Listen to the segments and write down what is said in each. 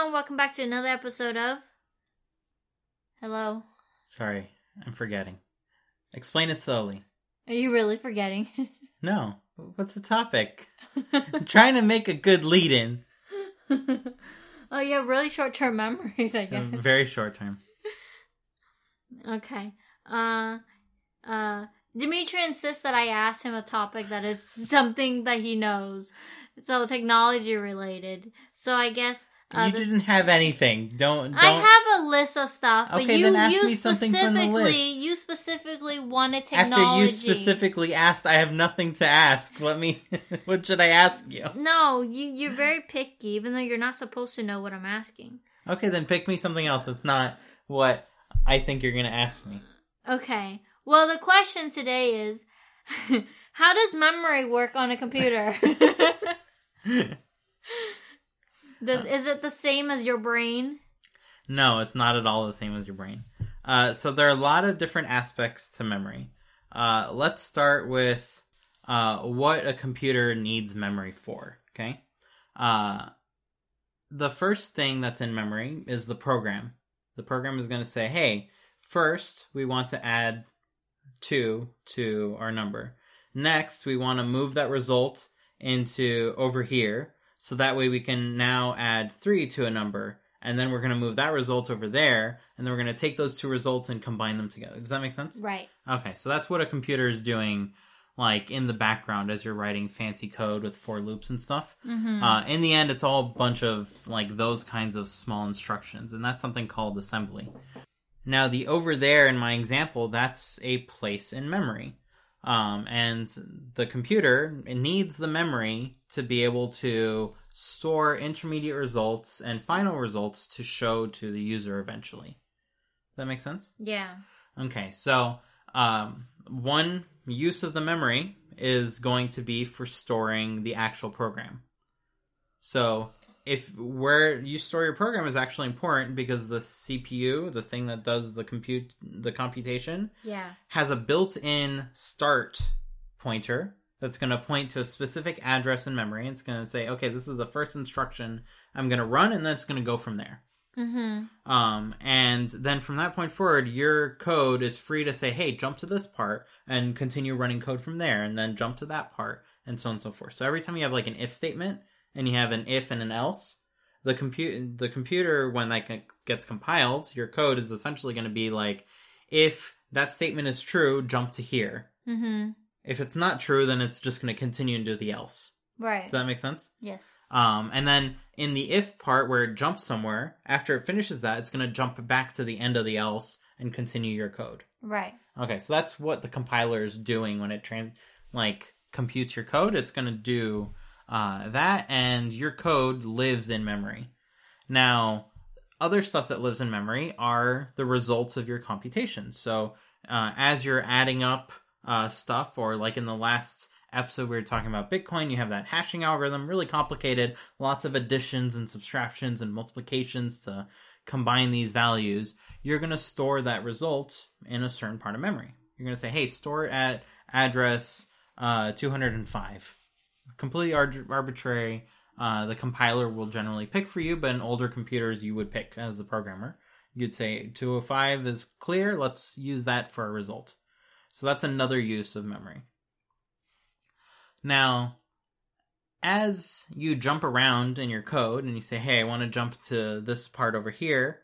everyone. Welcome back to another episode of. Hello. Sorry, I'm forgetting. Explain it slowly. Are you really forgetting? No. What's the topic? I'm trying to make a good lead in. oh, you have really short term memories, I guess. Very short term. Okay. Uh, uh, Dimitri insists that I ask him a topic that is something that he knows. So technology related. So I guess you didn't have anything. Don't. don't I have a list of stuff, but Okay, you then ask you me something from the specifically you specifically wanted technology. After you specifically asked, I have nothing to ask. Let me. what should I ask you? No, you you're very picky, even though you're not supposed to know what I'm asking. Okay, then pick me something else. It's not what I think you're gonna ask me. Okay. Well, the question today is, how does memory work on a computer? Does, is it the same as your brain? No, it's not at all the same as your brain. Uh, so there are a lot of different aspects to memory. Uh, let's start with uh, what a computer needs memory for. Okay. Uh, the first thing that's in memory is the program. The program is going to say, "Hey, first we want to add two to our number. Next, we want to move that result into over here, so that way we can now add three to a number." and then we're going to move that result over there, and then we're going to take those two results and combine them together. Does that make sense? Right. Okay, so that's what a computer is doing, like in the background as you're writing fancy code with for loops and stuff. Mm-hmm. Uh, in the end, it's all a bunch of like those kinds of small instructions, and that's something called assembly. Now, the over there in my example, that's a place in memory. Um, and the computer it needs the memory to be able to store intermediate results and final results to show to the user eventually. Does that make sense? yeah. Okay, so um, one use of the memory is going to be for storing the actual program. So if where you store your program is actually important because the CPU, the thing that does the compute the computation, Yeah. has a built-in start pointer that's going to point to a specific address in memory. It's going to say, okay, this is the first instruction I'm going to run, and then it's going to go from there. Mm-hmm. Um, and then from that point forward, your code is free to say, hey, jump to this part and continue running code from there, and then jump to that part, and so on and so forth. So every time you have like an if statement and you have an if and an else, the compute the computer when that gets compiled, your code is essentially going to be like, if that statement is true, jump to here. Mm-hmm. If it's not true, then it's just going to continue into the else. Right. Does that make sense? yes. Um, and then in the if part where it jumps somewhere, after it finishes that, it's going to jump back to the end of the else and continue your code. Right. Okay, so that's what the compiler is doing when it tran like computes your code. It's going to do uh, that, and your code lives in memory. Now, other stuff that lives in memory are the results of your computations. So, uh, as you're adding up uh, stuff, or like in the last episode we were talking about Bitcoin, you have that hashing algorithm, really complicated, lots of additions and subtractions and multiplications to combine these values. You're going to store that result in a certain part of memory. You're going to say, hey, store it at address uh, 205. Completely ar- arbitrary. Uh, the compiler will generally pick for you, but in older computers, you would pick as the programmer. You'd say 205 is clear, let's use that for a result. So that's another use of memory. Now, as you jump around in your code and you say, hey, I want to jump to this part over here,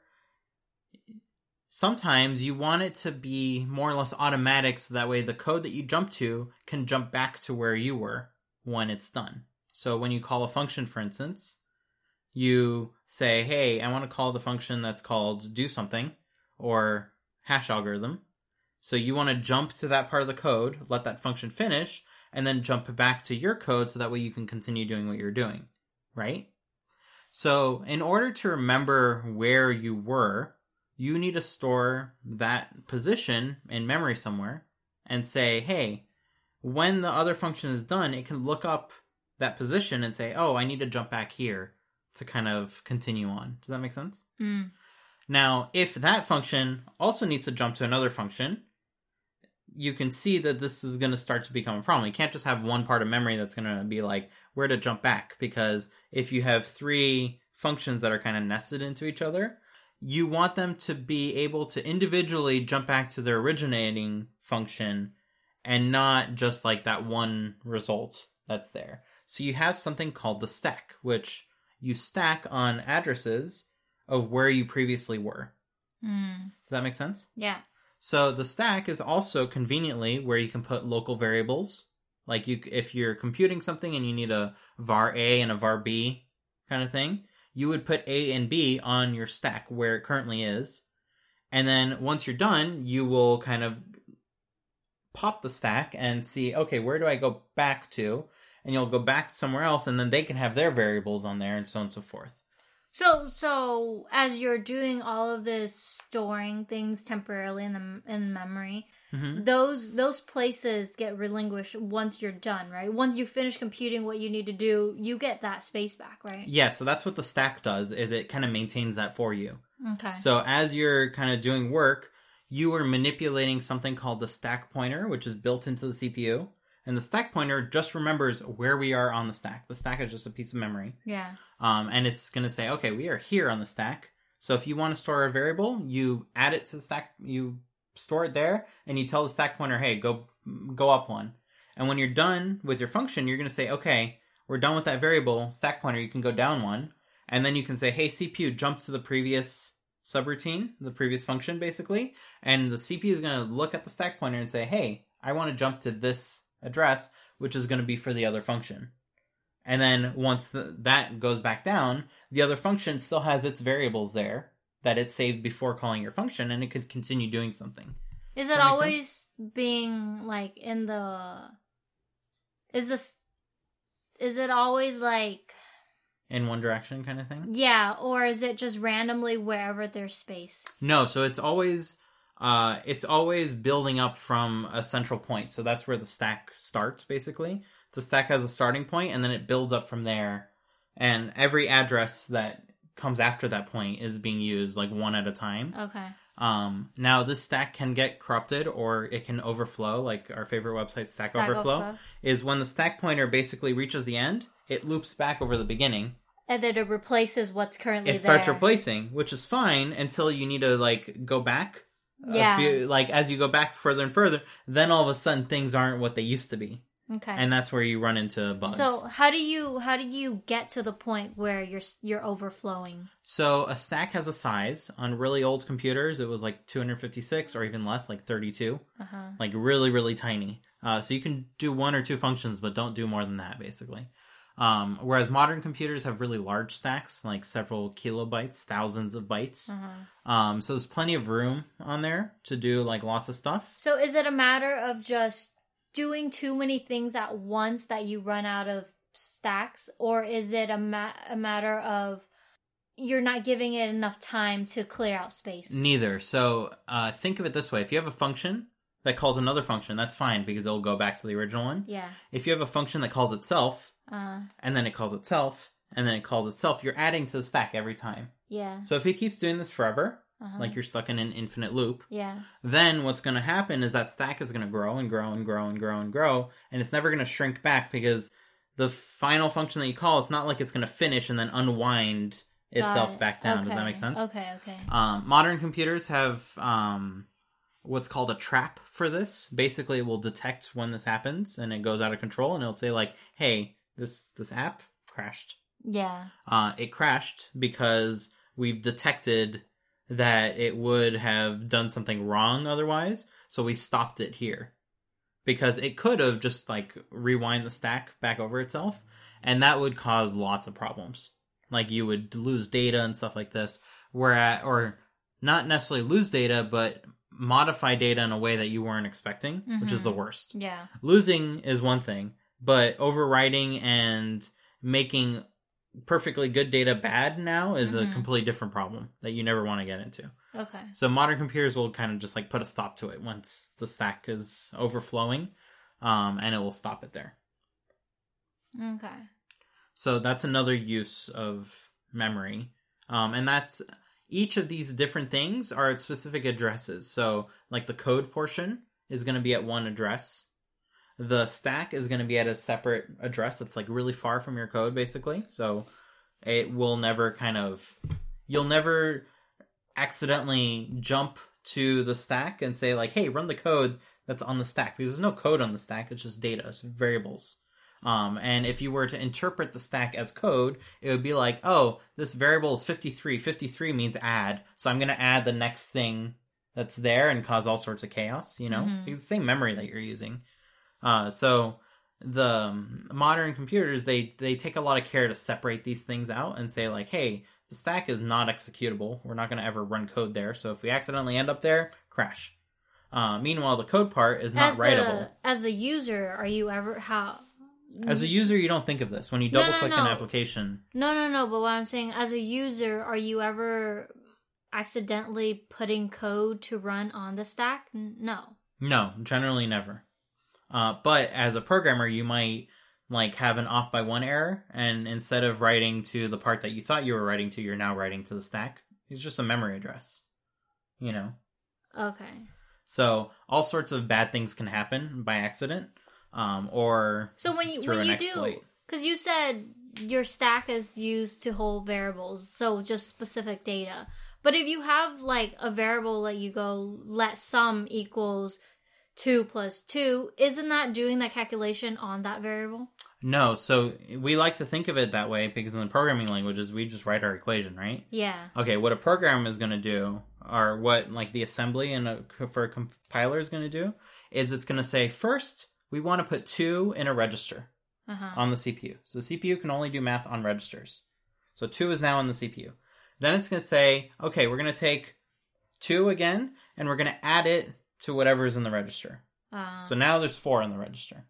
sometimes you want it to be more or less automatic so that way the code that you jump to can jump back to where you were when it's done. So when you call a function, for instance, you say, hey, I want to call the function that's called do something or hash algorithm. So you want to jump to that part of the code, let that function finish, and then jump back to your code so that way you can continue doing what you're doing, right? So in order to remember where you were, you need to store that position in memory somewhere and say, hey, when the other function is done, it can look up that position and say, oh, I need to jump back here to kind of continue on. Does that make sense? Mm. Now, if that function also needs to jump to another function, you can see that this is going to start to become a problem. You can't just have one part of memory that's going to be like where to jump back because if you have three functions that are kind of nested into each other, you want them to be able to individually jump back to their originating function and not just like that one result that's there. So you have something called the stack, which you stack on addresses of where you previously were. Mm. Does that make sense? Yeah. So the stack is also conveniently where you can put local variables. Like you, if you're computing something and you need a var A and a var B kind of thing, you would put A and B on your stack where it currently is. And then once you're done, you will kind of pop the stack and see, okay, where do I go back to? And you'll go back somewhere else, and then they can have their variables on there, and so on and so forth. So so as you're doing all of this storing things temporarily in the in memory, hmm those those places get relinquished once you're done, right? Once you finish computing what you need to do, you get that space back, right? Yeah, so that's what the stack does, is it kind of maintains that for you. Okay. So as you're kind of doing work, you are manipulating something called the stack pointer, which is built into the CPU. And the stack pointer just remembers where we are on the stack. The stack is just a piece of memory. yeah. Um, and it's going to say, okay, we are here on the stack. So if you want to store a variable, you add it to the stack, you store it there, and you tell the stack pointer, hey, go go up one. And when you're done with your function, you're going to say, okay, we're done with that variable stack pointer. You can go down one, and then you can say, hey, CPU, jump to the previous subroutine, the previous function, basically. And the CPU is going to look at the stack pointer and say, hey, I want to jump to this address, which is going to be for the other function. And then once the, that goes back down, the other function still has its variables there that it saved before calling your function, and it could continue doing something. Is it always being like in the Is this is it always like In one direction, kind of thing. yeah, or is it just randomly wherever there's space? No, so it's always uh, it's always building up from a central point. So that's where the stack starts, basically. The stack has a starting point, and then it builds up from there. And every address that comes after that point is being used like one at a time. Okay. Um, now this stack can get corrupted or it can overflow, like our favorite website, Stack, Stack Overflow, Overflow. is when the stack pointer basically reaches the end, it loops back over the beginning. And then it replaces what's currently It starts replacing, which is fine until you need to like go back. a Yeah. few- like as you go back further and further, then all of a sudden things aren't what they used to be, Okay. and that's where you run into bugs. so how do you how do you get to the point where you're you're overflowing? So a stack has a size. On really old computers, it was like 256 or even less, like 32. Uh-huh. like really really tiny uh, so you can do one or two functions but don't do more than that basically um, whereas modern computers have really large stacks like several kilobytes thousands of bytes Uh-huh. um, so there's plenty of room on there to do like lots of stuff So is it a matter of just doing too many things at once that you run out of stacks or is it a, ma- a matter of you're not giving it enough time to clear out space? neither so uh, think of it this way if you have a function that calls another function that's fine because it'll go back to the original one Yeah. if you have a function that calls itself Uh and then it calls itself and then it calls itself you're adding to the stack every time yeah. so if it keeps doing this forever Uh-huh. like you're stuck in an infinite loop yeah. then what's going to happen is that stack is going to grow and grow and grow and grow and grow and it's never going to shrink back because the final function that you call it's not like it's going to finish and then unwind itself it. back down does that make sense Okay, okay. um, modern computers have um, what's called a trap for this basically it will detect when this happens and it goes out of control and it'll say like hey this this app crashed Yeah. uh, it crashed because we've detected that it would have done something wrong otherwise, so we stopped it here. Because it could have just like rewind the stack back over itself, and that would cause lots of problems. Like you would lose data and stuff like this, where at, or not necessarily lose data, but modify data in a way that you weren't expecting, which is the mm-hmm. worst Yeah. losing is one thing, but overwriting and making perfectly good data bad now is a Mhm. completely different problem that you never want to get into. Okay. So modern computers will kind of just like put a stop to it once the stack is overflowing, um, and it will stop it there. Okay. So that's another use of memory. Um, and that's each of these different things are at specific addresses. So, like the code portion is going to be at one address. The stack is going to be at a separate address that's like really far from your code, basically. So, it will never kind of you'll never accidentally jump to the stack and say like, "Hey, run the code that's on the stack," because there's no code on the stack; it's just data, it's variables. Um, and if you were to interpret the stack as code, it would be like, "Oh, this variable is 53. 53 means add, so I'm going to add the next thing that's there and cause all sorts of chaos." You know, Mhm. because it's the same memory that you're using. Uh, so the um, modern computers they they take a lot of care to separate these things out and say like, "Hey, the stack is not executable. We're not going to ever run code there. So if we accidentally end up there, crash. Uh, meanwhile, the code part is not as writable. as a user, are you ever how? As a user, you don't think of this when you No, double no, click an application. No, no, no. But what I'm saying, as a user, are you ever accidentally putting code to run on the stack? N- No. No, generally never. Uh, but as a programmer, you might like have an off by one error, and instead of writing to the part that you thought you were writing to, you're now writing to the stack. It's just a memory address. You know. Okay. So all sorts of bad things can happen by accident, um, or So when you when you exploit. do, because you said your stack is used to hold variables, so just specific data. But if you have like a variable that you go let sum equals two plus two, isn't that doing that calculation on that variable? No, so we like to think of it that way because in the programming languages we just write our equation, right? Yeah. Okay, what a program is going to do, or what like the assembly and a, for a compiler is going to do, is it's going to say first we want to put two in a register Uh huh. on the CPU. So the CPU can only do math on registers. So two is now in the CPU. Then it's going to say, okay, we're going to take two again, and we're going to add it to whatever is in the register. Uh, So now there's four in the register.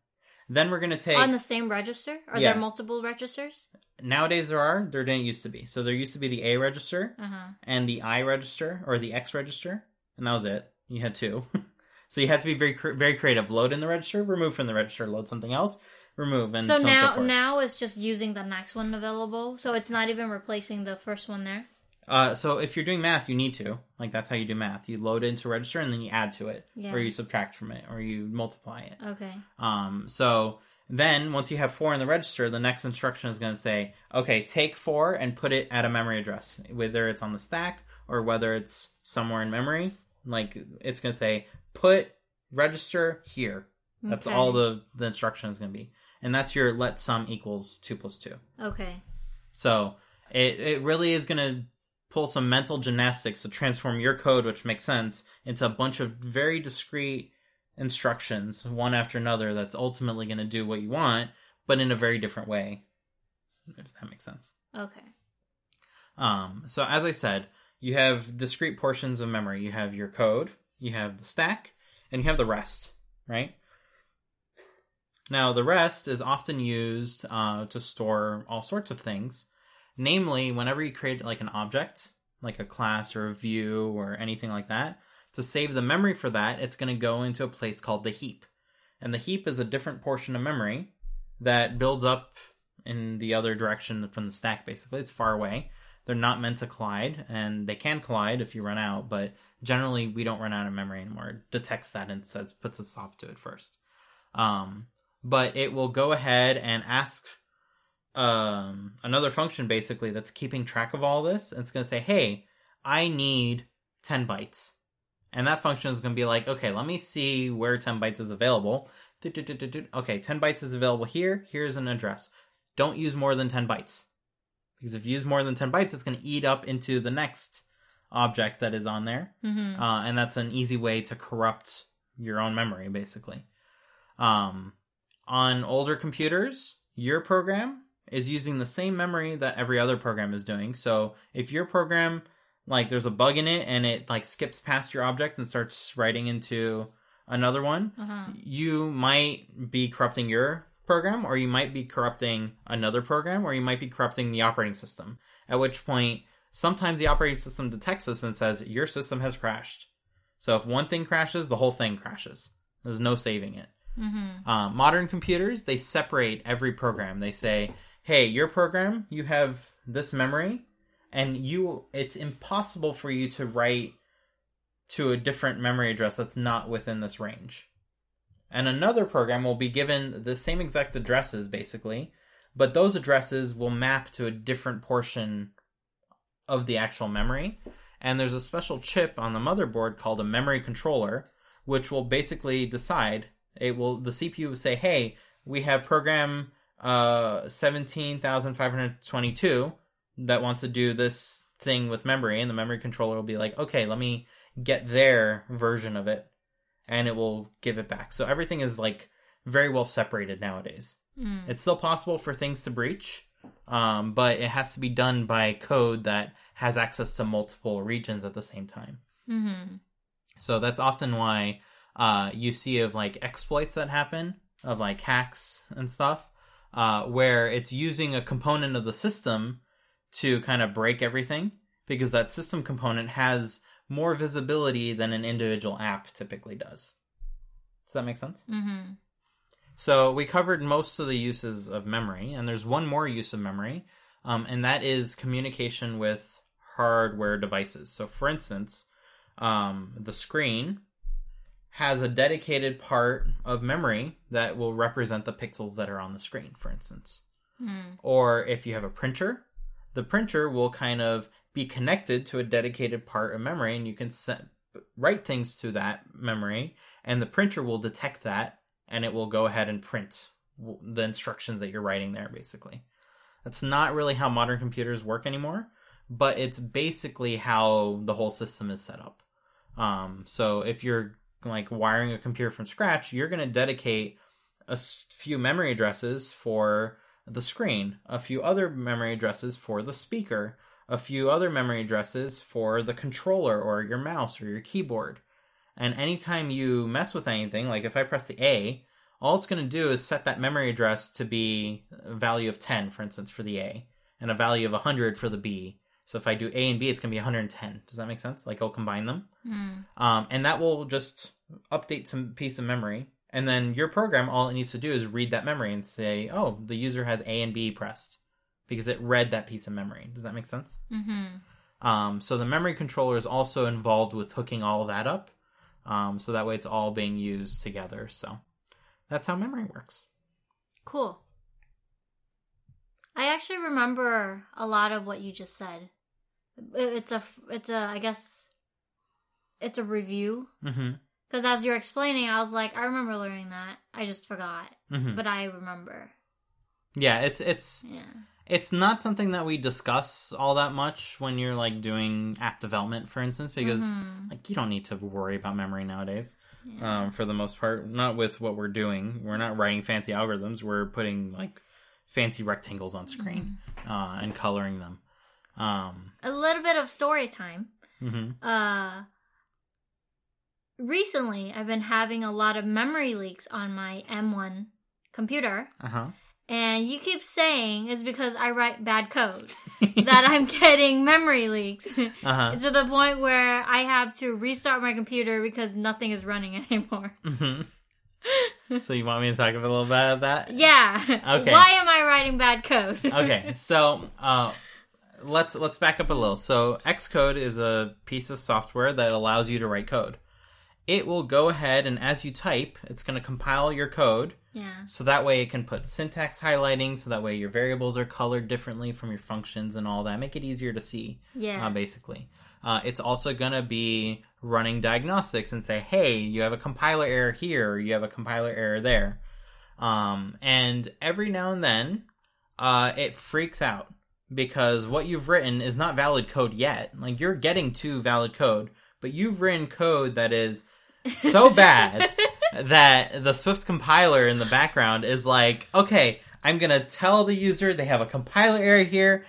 Then we're going to take on the same register? Are Yeah. there multiple registers? nowadays there are there didn't used to be so there used to be the a register Uh huh. and the i register or the x register and that was it you had two so you had to be very very creative load in the register remove from the register load something else remove and So so, on now so now it's just using the next one available. So it's not even replacing the first one there. Uh, so if you're doing math you need to like that's how you do math you load into register and then you add to it Yeah. or you subtract from it or you multiply it Okay. Um, so then once you have four in the register, the next instruction is going to say, okay, take four and put it at a memory address, whether it's on the stack or whether it's somewhere in memory. Like it's going to say, put register here. That's Okay. all the, the instruction is going to be. And that's your let sum equals two plus two. Okay. So it, it really is going to pull some mental gymnastics to transform your code, which makes sense, into a bunch of very discrete instructions, one after another, that's ultimately going to do what you want, but in a very different way. If that makes sense. Okay. Um, so as I said, you have discrete portions of memory. You have your code, you have the stack, and you have the rest, right? Now, the rest is often used uh, to store all sorts of things. Namely, whenever you create like an object, like a class or a view or anything like that, to save the memory for that, it's going to go into a place called the heap. And the heap is a different portion of memory that builds up in the other direction from the stack, basically. It's far away. They're not meant to collide, and they can collide if you run out, but generally we don't run out of memory anymore. It detects that and says puts a stop to it first. Um, but it will go ahead and ask um, another function basically that's keeping track of all this. And it's going to say, hey, I need 10 bytes. And that function is going to be like, okay, let me see where 10 bytes is available. Okay, 10 bytes is available here. Here's an address. Don't use more than 10 bytes. Because if you use more than 10 bytes, it's going to eat up into the next object that is on there. Mm-hmm. Uh, and that's an easy way to corrupt your own memory, basically. Um, on older computers, your program is using the same memory that every other program is doing. So if your program, like, there's a bug in it and it like skips past your object and starts writing into another one, Uh-huh. you might be corrupting your program, or you might be corrupting another program, or you might be corrupting the operating system. At which point, sometimes the operating system detects this and says, Your system has crashed. So if one thing crashes, the whole thing crashes. There's no saving it. Mm-hmm. Um, modern computers, they separate every program. They say, hey, your program, you have this memory, and you it's impossible for you to write to a different memory address that's not within this range. And another program will be given the same exact addresses, basically, but those addresses will map to a different portion of the actual memory. And there's a special chip on the motherboard called a memory controller, which will basically decide it will the CPU will say, "Hey, we have program uh 17522 that wants to do this thing with memory," and the memory controller will be like, "Okay, let me get their version of it." And it will give it back. So everything is like very well separated nowadays. Mm. It's still possible for things to breach, um, but it has to be done by code that has access to multiple regions at the same time. Mm-hmm. So that's often why uh, you see of like exploits that happen of like hacks and stuff, uh, where it's using a component of the system to kind of break everything because that system component has more visibility than an individual app typically does. Does that make sense? Mm-hmm. So we covered most of the uses of memory, and there's one more use of memory, um, and that is communication with hardware devices. So, for instance, um, the screen has a dedicated part of memory that will represent the pixels that are on the screen, for instance. Mm. Or if you have a printer, the printer will kind of be connected to a dedicated part of memory, and you can set, write things to that memory, and the printer will detect that and it will go ahead and print the instructions that you're writing there basically that's not really how modern computers work anymore but it's basically how the whole system is set up um, so if you're like wiring a computer from scratch you're going to dedicate a few memory addresses for the screen a few other memory addresses for the speaker a few other memory addresses for the controller or your mouse or your keyboard and anytime you mess with anything, like if I press the A, all it's going to do is set that memory address to be a value of 10, for instance, for the A, and a value of 100 for the B. So if I do A and B, it's going to be 110. Does that make sense? Like I'll combine them. Mm. Um, and that will just update some piece of memory. And then your program, all it needs to do is read that memory and say, oh, the user has A and B pressed because it read that piece of memory. Does that make sense? Mm-hmm. Um, so the memory controller is also involved with hooking all that up. Um, so that way it's all being used together. So that's how memory works. Cool. I actually remember a lot of what you just said. It- It's a, it's a, I guess, it's a review. hmm Because as you're explaining, I was like, I remember learning that. I just forgot, hmm but I remember. Yeah, it's it's Yeah. it's not something that we discuss all that much when you're like doing app development, for instance, because Mhm. like you don't need to worry about memory nowadays. Yeah. Um, for the most part, not with what we're doing. We're not writing fancy algorithms. We're putting like fancy rectangles on screen uh, and coloring them. Um, a little bit of story time. hmm Uh, recently, I've been having a lot of memory leaks on my M1 computer. Uh huh. And you keep saying it's because I write bad code that I'm getting memory leaks uh huh. to the point where I have to restart my computer because nothing is running anymore. hmm so you want me to talk a little bit about that? Yeah. Okay. Why am I writing bad code? okay, so uh, let's let's back up a little. So Xcode is a piece of software that allows you to write code. It will go ahead and as you type, it's going to compile your code yeah. so that way it can put syntax highlighting so that way your variables are colored differently from your functions and all that. Make it easier to see. Yeah. uh, basically. Uh, it's also going to be running diagnostics and say, hey, you have a compiler error here, or you have a compiler error there. Um, and every now and then, uh, it freaks out because what you've written is not valid code yet. Like, you're getting to valid code, but you've written code that is so bad that the Swift compiler in the background is like, okay, I'm gonna tell the user they have a compiler error here,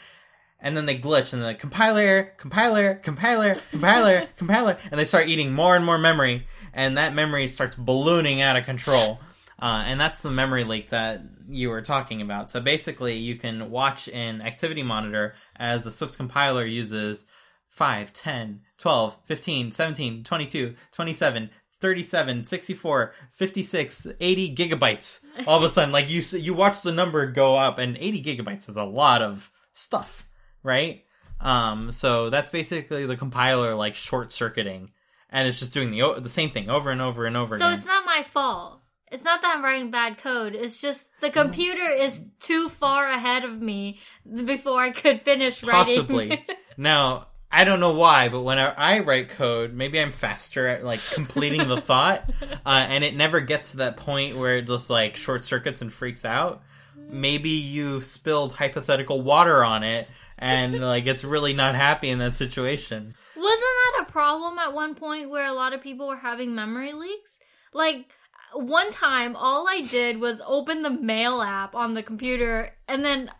and then they glitch, and then compiler error, compiler, compiler, compiler, compiler, and they start eating more and more memory, and that memory starts ballooning out of control. Uh, and that's the memory leak that you were talking about. So basically, you can watch in Activity Monitor as the Swift compiler uses 5, 10, 12, 15, 17, 22, 27, 37, 64, 56, 80 gigabytes. All of a sudden, like you you watch the number go up, and 80 gigabytes is a lot of stuff, right? Um, so that's basically the compiler like short circuiting, and it's just doing the the same thing over and over and over So again. it's not my fault. It's not that I'm writing bad code. It's just the computer is too far ahead of me before I could finish writing. Possibly. now, I don't know why, but when I write code, maybe I'm faster at like completing the thought, uh, and it never gets to that point where it just like short circuits and freaks out. Maybe you spilled hypothetical water on it, and like it's really not happy in that situation. Wasn't that a problem at one point where a lot of people were having memory leaks? Like one time, all I did was open the mail app on the computer, and then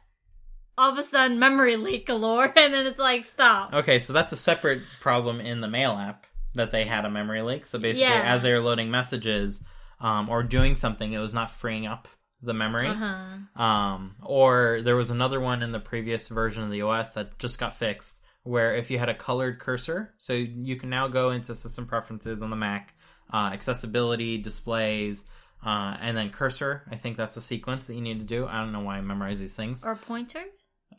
all of a sudden, memory leak galore, and then it's like, stop. Okay, so that's a separate problem in the mail app that they had a memory leak. So basically, Yeah. as they were loading messages um, or doing something, it was not freeing up the memory. Uh-huh. Um, or there was another one in the previous version of the OS that just got fixed, where if you had a colored cursor, so you can now go into system preferences on the Mac, uh, accessibility, displays, uh, and then cursor. I think that's the sequence that you need to do. I don't know why I memorize these things. Or pointer?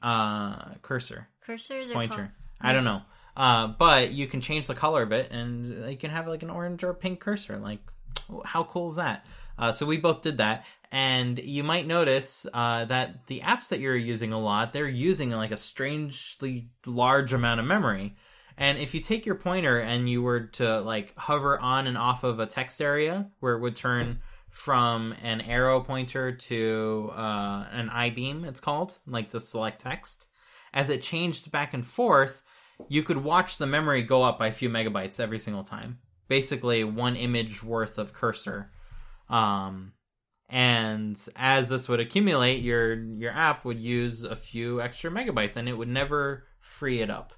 Uh, cursor, Cursors or pointer. I don't know. Uh, but you can change the color of it, and you can have like an orange or pink cursor. Like, how cool is that? Uh, so we both did that, and you might notice uh, that the apps that you're using a lot, they're using like a strangely large amount of memory. And if you take your pointer and you were to like hover on and off of a text area where it would turn from an arrow pointer to uh, an I beam, it's called, like to select text, as it changed back and forth, you could watch the memory go up by a few megabytes every single time. Basically, one image worth of cursor. Um, and as this would accumulate, your your app would use a few extra megabytes, and it would never free it up.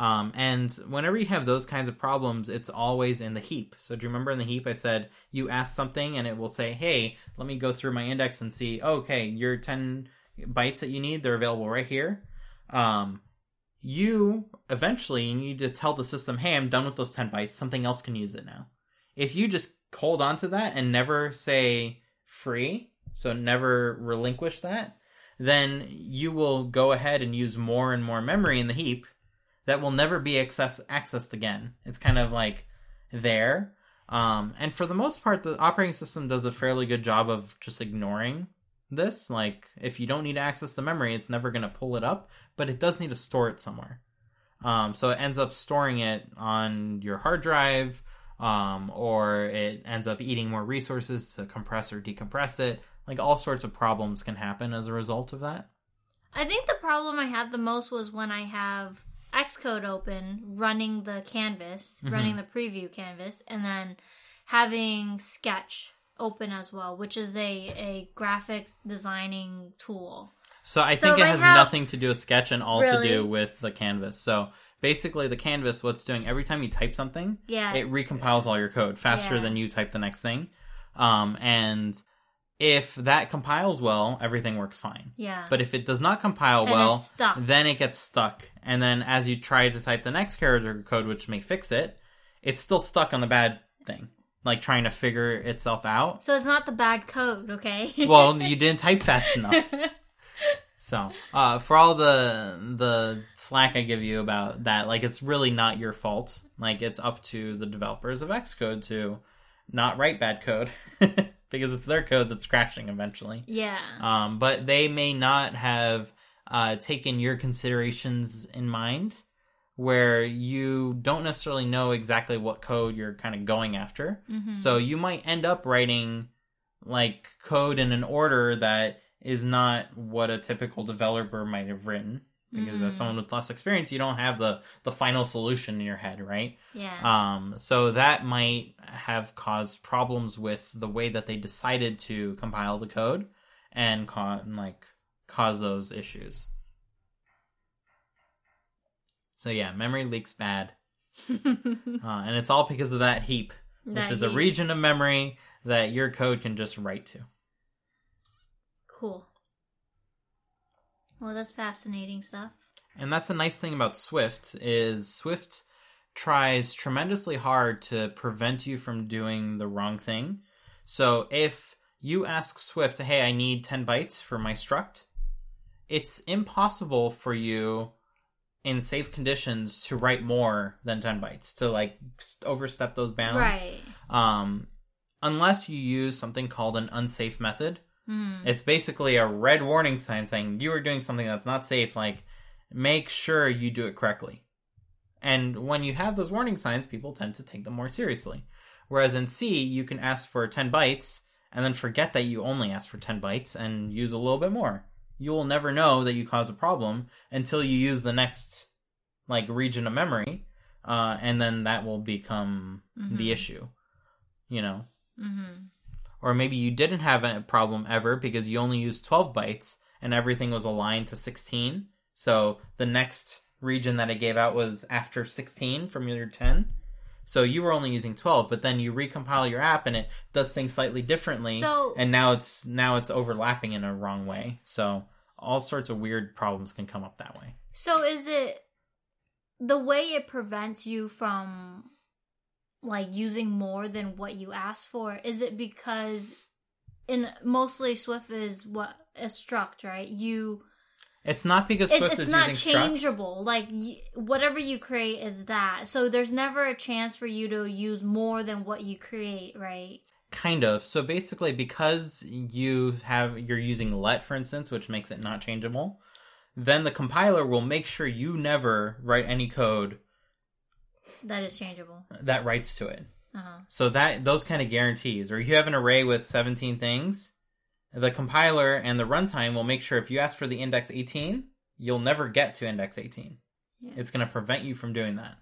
Um, and whenever you have those kinds of problems, it's always in the heap. So do you remember in the heap I said you ask something and it will say, "Hey, let me go through my index and see. Okay, your ten bytes that you need, they're available right here." Um, you eventually need to tell the system, "Hey, I'm done with those ten bytes. Something else can use it now." If you just hold on to that and never say free, so never relinquish that, then you will go ahead and use more and more memory in the heap that will never be access- accessed again. It's kind of like there. Um, and for the most part, the operating system does a fairly good job of just ignoring this. Like, if you don't need to access the memory, it's never going to pull it up, but it does need to store it somewhere. Um, so it ends up storing it on your hard drive, um, or it ends up eating more resources to compress or decompress it. Like, all sorts of problems can happen as a result of that. I think the problem I had the most was when I have Xcode open, running the canvas, Mm-hmm. running the preview canvas, and then having Sketch open as well, which is a, a graphics designing tool. So I So think it they has have- nothing to do with Sketch and all to do with the canvas. So basically, the canvas, what's doing every time you type something, Yeah. it recompiles all your code faster Yeah. than you type the next thing. Um, and if that compiles well, everything works fine. yeah. But if it does not compile And well, then it gets stuck. And then as you try to type the next character code, which may fix it, it's still stuck on the bad thing, like trying to figure itself out. so it's not the bad code, okay? Well, you didn't type fast enough. So, uh, for all the the slack I give you about that, like it's really not your fault. Like it's up to the developers of Xcode to not write bad code because it's their code that's crashing eventually. yeah. Um, but they may not have uh, taken your considerations in mind, where you don't necessarily know exactly what code you're kind of going after. Mhm. So you might end up writing like code in an order that is not what a typical developer might have written. Because as Mhm. someone with less experience, you don't have the the final solution in your head, right? yeah. Um, so that might have caused problems with the way that they decided to compile the code and ca- and, like cause those issues. So yeah, memory leaks bad, uh, and it's all because of that heap, which That is a region of memory that your code can just write to. cool. Well, that's fascinating stuff. And that's a nice thing about Swift is Swift tries tremendously hard to prevent you from doing the wrong thing. So if you ask Swift, "Hey, I need 10 bytes for my struct," it's impossible for you in safe conditions to write more than 10 bytes to like overstep those bounds. Right. Um unless you use something called an unsafe method. Hmm. It's basically a red warning sign saying you are doing something that's not safe. Like, make sure you do it correctly. And when you have those warning signs, people tend to take them more seriously. Whereas in C, you can ask for 10 bytes and then forget that you only asked for 10 bytes and use a little bit more. You will never know that you caused a problem until you use the next like region of memory, uh, and then that will become the Mhm. issue. You know, Mm-hmm. Or maybe you didn't have a problem ever because you only used 12 bytes and everything was aligned to 16. So the next region that it gave out was after 16 from your 10. So you were only using 12, but then you recompile your app and it does things slightly differently. So- and now it's now it's overlapping in a wrong way. So all sorts of weird problems can come up that way. So is it the way it prevents you from like using more than what you asked for? Is it because in mostly Swift is what a struct, right? You It's not because it, it's is not using structs. changeable. Like y- whatever you create is that. So there's never a chance for you to use more than what you create, right? Kind of. So basically, because you have you're using let, for instance, which makes it not changeable, then the compiler will make sure you never write any code That is changeable. that writes to it. Uh-huh. So that those kind of guarantees, or you have an array with 17 things, the compiler and the runtime will make sure if you ask for the index 18, you'll never get to index 18. Yeah. It's going to prevent you from doing that.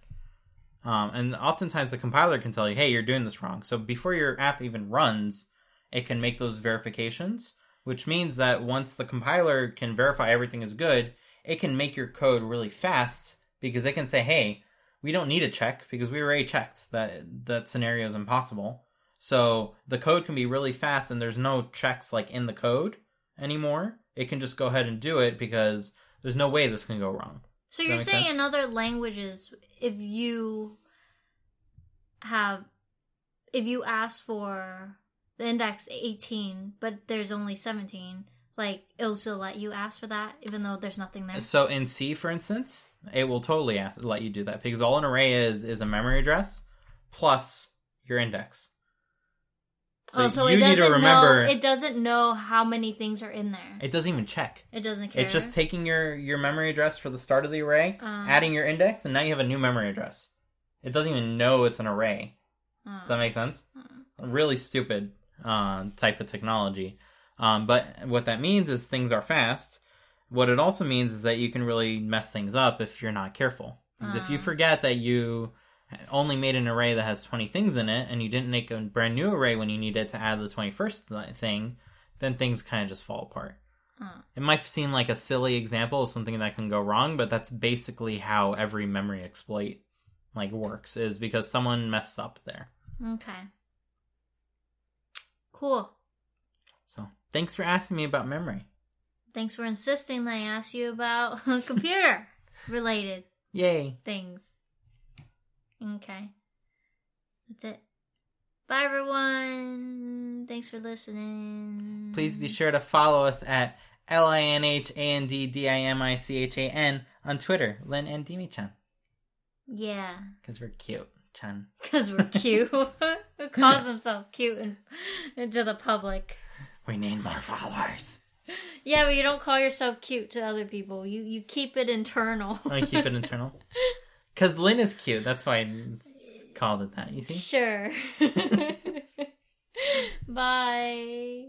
Um, and oftentimes the compiler can tell you, hey, you're doing this wrong. So before your app even runs, it can make those verifications, which means that once the compiler can verify everything is good, it can make your code really fast because it can say, hey, we don't need a check because we already checked that that scenario is impossible. So the code can be really fast and there's no checks like in the code anymore. It can just go ahead and do it because there's no way this can go wrong. So that you're saying sense? in other languages, if you have, if you ask for the index 18, but there's only 17, like it'll still let you ask for that, even though there's nothing there. So in C, for instance, it will totally ask, let you do that because all an array is is a memory address plus your index. oh, so it doesn't need to remember know. It doesn't know how many things are in there. it doesn't even check. It doesn't care. It's just taking your your memory address for the start of the array, Uh. adding your index, and now you have a new memory address. It doesn't even know it's an array. Uh, Does that make sense? uh. Really stupid uh, type of technology. Um, but what that means is things are fast. What it also means is that you can really mess things up if you're not careful. Because if you Ah. forget that you only made an array that has 20 things in it and you didn't make a brand new array when you needed to add the 21st thing, then things kind of just fall apart. Uh. It might seem like a silly example of something that can go wrong, but that's basically how every memory exploit like works is because someone messed up there. Okay. Cool. So, thanks for asking me about memory. Thanks for insisting that I ask you about computer related Yay. things. Okay. That's it. Bye, everyone. Thanks for listening. Please be sure to follow us at L I N H A N D D I M I C H A N on Twitter, Linh and Dimi Chan, Yeah, because we're cute, Chan. because we're cute. Who calls himself cute and, and to the public? We need more followers. Yeah, but you don't call yourself cute to other people. You you keep it internal. Oh, I keep it internal. Because Linh is cute. That's why I called it that. You see? Sure. Bye.